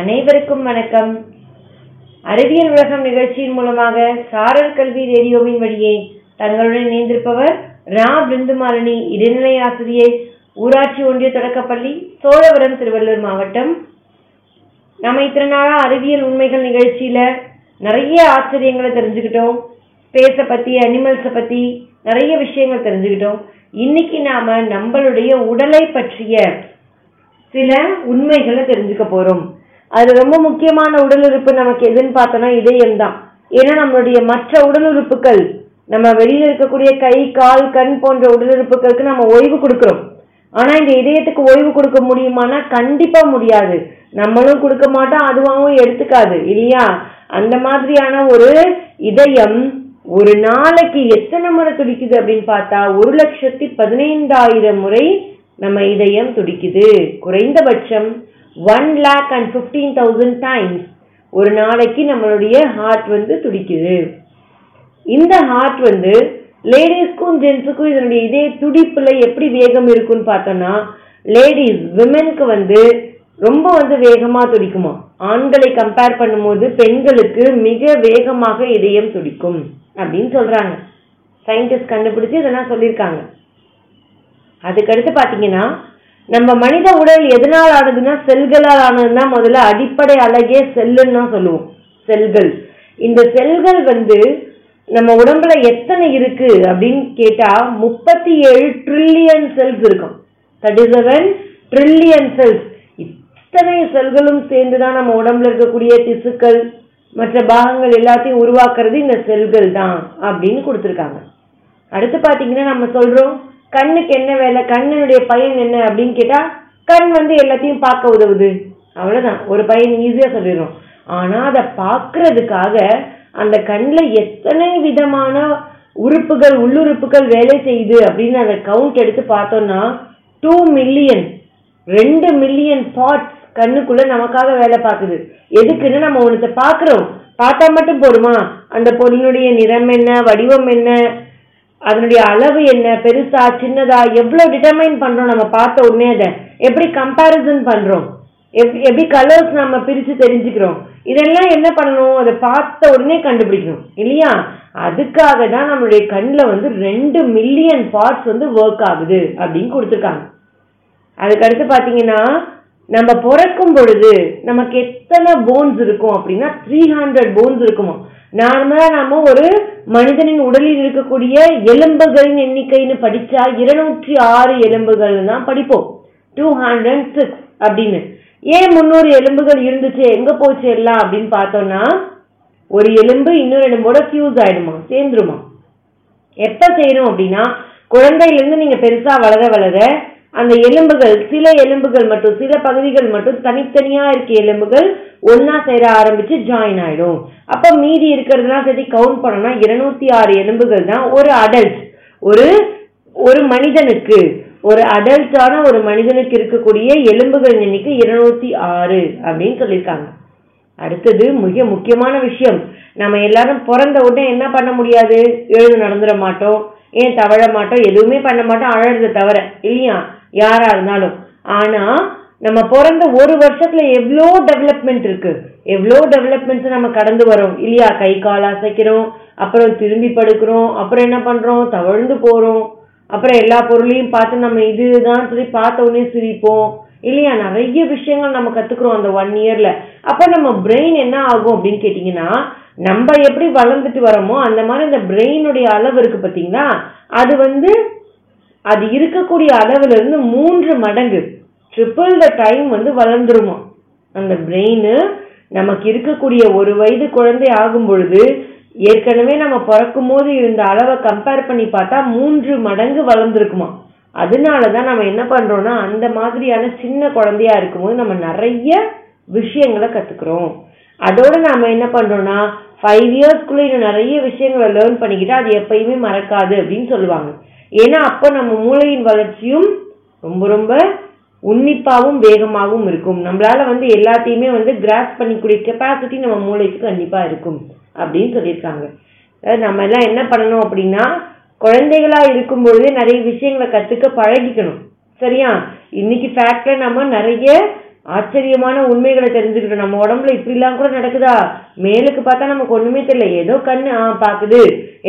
அனைவருக்கும் வணக்கம். அறிவியல் உலகம் நிகழ்ச்சியின் மூலமாக சாரல் கல்வி ரேடியோவின் வழியே தங்களுடன் இணைந்திருப்பவர் ரா. பிருந்துமாலினி இடைநிலை ஆசிரியை ஊராட்சி ஒன்றிய தொடக்கப்பள்ளி சோழவரம் திருவள்ளூர் மாவட்டம். நம்ம இத்தனை நாளாக அறிவியல் உண்மைகள் நிகழ்ச்சியில நிறைய ஆச்சரியங்களை தெரிஞ்சுக்கிட்டோம். ஸ்பேஸை பத்தி அனிமல்ஸை பத்தி நிறைய விஷயங்கள் தெரிஞ்சுக்கிட்டோம். இன்னைக்கு நாம நம்மளுடைய உடலை பற்றிய சில உண்மைகளை தெரிஞ்சுக்க போறோம். அது ரொம்ப முக்கியமான உடல் உறுப்பு நமக்கு எதுன்னு பார்த்தோம்னா இதயம் தான் ஏன்னா நம்மளுடைய மற்ற உடல் உறுப்புகள் நம்ம வெளியில இருக்கக்கூடிய கை கால் கண் போன்ற உடல் உறுப்புகளுக்கு நம்ம ஓய்வு கொடுக்குறோம். ஆனா இந்த இதயத்துக்கு ஓய்வு கொடுக்க முடியுமானா கண்டிப்பா முடியாது. நம்மளும் கொடுக்க மாட்டோம் அதுவாகவும் எடுத்துக்காது இல்லையா? அந்த மாதிரியான ஒரு இதயம் ஒரு நாளைக்கு எத்தனை முறை துடிக்குது அப்படின்னு பார்த்தா ஒரு லட்சத்தி பதினைந்தாயிரம் முறை நம்ம இதயம் துடிக்குது. குறைந்தபட்சம் one lakh and fifteen thousand times ஒரு நாளைக்கு நம்மளுடைய ஹார்ட் வந்து துடிக்குது. இந்த ஹார்ட் வந்து லேடிஸ்க்கும் ஜென்ஸுக்கும் இதனுடைய இதே துடிப்புல எப்படி வேகம் இருக்குன்னு பார்த்தோம்னா லேடிஸ் விமென்க்கு வந்து ரொம்ப வந்து வேகமா துடிக்குமா? ஆண்களை கம்பேர் பண்ணும்போது பெண்களுக்கு மிக வேகமாக இதயம் துடிக்கும் அப்படின்னு சொல்றாங்க. சயின்டிஸ்ட் கண்டுபிடிச்சு இதெல்லாம் சொல்லியிருக்காங்க. அதுக்கடுத்து பார்த்தீங்கன்னா நம்ம மனித உடல் எதனால் ஆனதுன்னா செல்களால் ஆனதுன்னா முதல்ல அடிப்படை அழகே செல்லுன்னு தான் சொல்லுவோம். செல்கள். இந்த செல்கள் வந்து நம்ம உடம்புல எத்தனை இருக்கு அப்படின்னு கேட்டா முப்பத்தி ஏழு ட்ரில்லியன் செல்ஸ் இருக்கும் தேர்ட்டி செவன் ட்ரில்லியன் செல்ஸ் இத்தனை செல்களும் சேர்ந்து தான் நம்ம உடம்புல இருக்கக்கூடிய திசுக்கள் மற்ற பாகங்கள் எல்லாத்தையும் உருவாக்குறது இந்த செல்கள் தான் அப்படின்னு கொடுத்துருக்காங்க. அடுத்து பார்த்தீங்கன்னா நம்ம சொல்றோம் கண்ணுக்கு என்ன வேலை? கண்ணினுடைய பயன் என்ன அப்படின்னு கேட்டா கண் வந்து எல்லாத்தையும் பார்க்க உதவுது. அவ்வளவுதான். ஒரு பையன் ஈஸியா சொல்லிடுறோம். ஆனா அதை பார்க்கறதுக்காக அந்த கண்ணில் எத்தனை விதமான உறுப்புகள் உள்ளுறுப்புகள் வேலை செய்யுது அப்படின்னு அந்த கவுண்ட் எடுத்து பார்த்தோம்னா டூ மில்லியன் ரெண்டு மில்லியன் பார்ட்ஸ் கண்ணுக்குள்ள நமக்காக வேலை பார்க்குது. எதுக்குன்னு நம்ம ஒன்றத்தை பார்க்குறோம். பார்த்தா மட்டும் போடுமா அந்த பொருளினுடைய நிறம் என்ன வடிவம் என்ன அதனுடைய அளவு என்ன பெருசா சின்னதா எவ்வளோ டிட்டர்மைன் பண்றோம் நம்ம பார்த்த உடனே அதை. எப்படி கம்பேரிசன் பண்றோம்? எப்படி எப்படி கலர்ஸ் நம்ம பிரிச்சு தெரிஞ்சுக்கிறோம்? இதெல்லாம் என்ன பண்ணணும்? அதை பார்த்த உடனே கண்டுபிடிக்கணும். இல்லையா? அதுக்காக தான் நம்மளுடைய கண்ணில் வந்து ரெண்டு மில்லியன் பார்ட்ஸ் வந்து ஒர்க் ஆகுது அப்படின்னு கொடுத்துருக்காங்க. அதுக்கடுத்து பார்த்தீங்கன்னா நம்ம பிறக்கும் பொழுது நமக்கு எத்தனை போன்ஸ் இருக்கும் அப்படின்னா த்ரீ ஹண்ட்ரட் போன்ஸ் இருக்குமா? நார்மலாக நாம ஒரு மனிதனின் உடலில் இருக்கக்கூடிய எலும்புகளின் எண்ணிக்கைன்னு படிச்சா இருநூற்றி ஆறு எலும்புகள் தான் படிப்போம். டூ ஹண்ட்ரட் சிக்ஸ் அப்படின்னு. ஏன் முன்னூறு எலும்புகள் இருந்துச்சு? எங்க போச்சு எல்லாம் அப்படின்னு பார்த்தோம்னா ஒரு எலும்பு இன்னொரு எலும்போட ஃபியூஸ் ஆயிடுமா? சேர்ந்துருமா? எப்ப செய்யணும் அப்படின்னா குழந்தையிலேருந்து நீங்க பெருசா வளர வளர அந்த எலும்புகள் சில எலும்புகள் மட்டும் சில பகுதிகள் மட்டும் தனித்தனியா இருக்க எலும்புகள் ஒன்னா சேர ஆரம்பிச்சு ஜாயின் ஆயிடும். அப்ப மீதி இருக்கிறதெல்லாம் சரி கவுண்ட் பண்ணோம்னா இருநூத்தி ஆறு எலும்புகள் தான் ஒரு அடல்ட் ஒரு ஒரு மனிதனுக்கு. ஒரு அடல்ட்டான ஒரு மனிதனுக்கு இருக்கக்கூடிய எலும்புகள் எண்ணிக்கை இருநூத்தி ஆறு அப்படின்னு சொல்லியிருக்காங்க. அடுத்தது மிக முக்கியமான விஷயம். நம்ம எல்லாரும் பிறந்த உடனே என்ன பண்ண முடியாது? எழுது நடந்துட மாட்டோம். ஏன் தவழ மாட்டோம்? எதுவுமே பண்ண மாட்டோம். அழறத தவிர இல்லையா? யாரா இருந்தாலும் ஆனா நம்ம பிறந்த ஒரு வருஷத்துல எவ்வளோ டெவலப்மெண்ட் இருக்கு? எவ்வளோ டெவலப்மெண்ட்ஸ் நம்ம கடந்து வரோம்? இல்லையா? கை கால் அசைக்கிறோம் அப்புறம் திரும்பி படுக்கிறோம் அப்புறம் என்ன பண்றோம்? தவழ்ந்து போறோம். அப்புறம் எல்லா பொருளையும் பார்த்து நம்ம இதுதான் சொல்லி பார்த்த உடனே சிரிப்போம். இல்லையா? நிறைய விஷயங்கள் நம்ம கத்துக்கிறோம் அந்த ஒன் இயர்ல அப்ப நம்ம பிரெயின் என்ன ஆகும் அப்படின்னு கேட்டீங்கன்னா நம்ம எப்படி வளர்ந்துட்டு வரோமோ அந்த மாதிரி இந்த பிரெயினுடைய அளவு இருக்கு பாத்தீங்களா அது வந்து அது இருக்கக்கூடிய அளவுல இருந்து மூன்று மடங்கு. ட்ரிபிள் த டைம் வந்து வளர்ந்துருமா? அந்த பிரெயின் நமக்கு இருக்கக்கூடிய ஒரு வயது குழந்தை ஆகும் பொழுது ஏற்கனவே நம்ம பிறக்கும் போது இருந்த அளவை கம்பேர் பண்ணி பார்த்தா மூன்று மடங்கு வளர்ந்துருக்குமா? அதனாலதான் நம்ம என்ன பண்றோம்னா அந்த மாதிரியான சின்ன குழந்தையா இருக்கும்போது நம்ம நிறைய விஷயங்களை கத்துக்கிறோம். அதோட நாம என்ன பண்றோம்னா ஃபைவ் இயர்ஸ்க்குள்ள இன்னும் நிறைய விஷயங்களை லேர்ன் பண்ணிக்கிட்டா அது எப்பயுமே மறக்காது அப்படின்னு சொல்லுவாங்க. ஏன்னா அப்போ நம்ம மூளையின் வளர்ச்சியும் ரொம்ப ரொம்ப உன்னிப்பாகவும் வேகமாகவும் இருக்கும். நம்மளால வந்து எல்லாத்தையுமே வந்து கிராஸ் பண்ணிக்கூடிய கெப்பாசிட்டி நம்ம மூளைக்கு கண்டிப்பா இருக்கும் அப்படின்னு சொல்லியிருக்காங்க. அதாவது நம்ம எல்லாம் என்ன பண்ணணும் அப்படின்னா குழந்தைகளா இருக்கும் பொழுதே நிறைய விஷயங்களை கத்துக்க பழகிக்கணும். சரியா? இன்னைக்கு ஃபேக்ட்ல நம்ம நிறைய ஆச்சரியமான உண்மைகளை தெரிஞ்சுக்கிட்டோம் நம்ம உடம்புல இப்படிலாம் கூட நடக்குதா? மேலுக்கு பார்த்தா நமக்கு ஒண்ணுமே தெரியல. ஏதோ கண்ணு ஆ பாக்குது.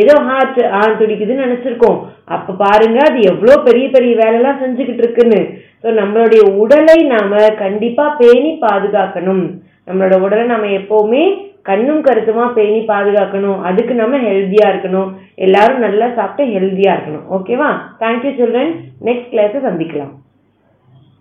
ஏதோ ஹார்ட் ஆ துடிக்குதுன்னு நினைச்சிருக்கோம். அப்ப பாருங்க அது எவ்வளவு பெரிய பெரிய வேலைலாம் செஞ்சுக்கிட்டு இருக்குன்னு. ஸோ நம்மளுடைய உடலை நாம கண்டிப்பா பேணி பாதுகாக்கணும். நம்மளோட உடலை நம்ம எப்பவுமே கண்ணும் கருத்துமா பேணி பாதுகாக்கணும். அதுக்கு நம்ம ஹெல்த்தியா இருக்கணும். எல்லாரும் நல்லா சாப்பிட்டு ஹெல்த்தியா இருக்கணும். ஓகேவா தேங்க்யூ சில்ட்ரன் நெக்ஸ்ட் கிளாஸ் சந்திக்கலாம்.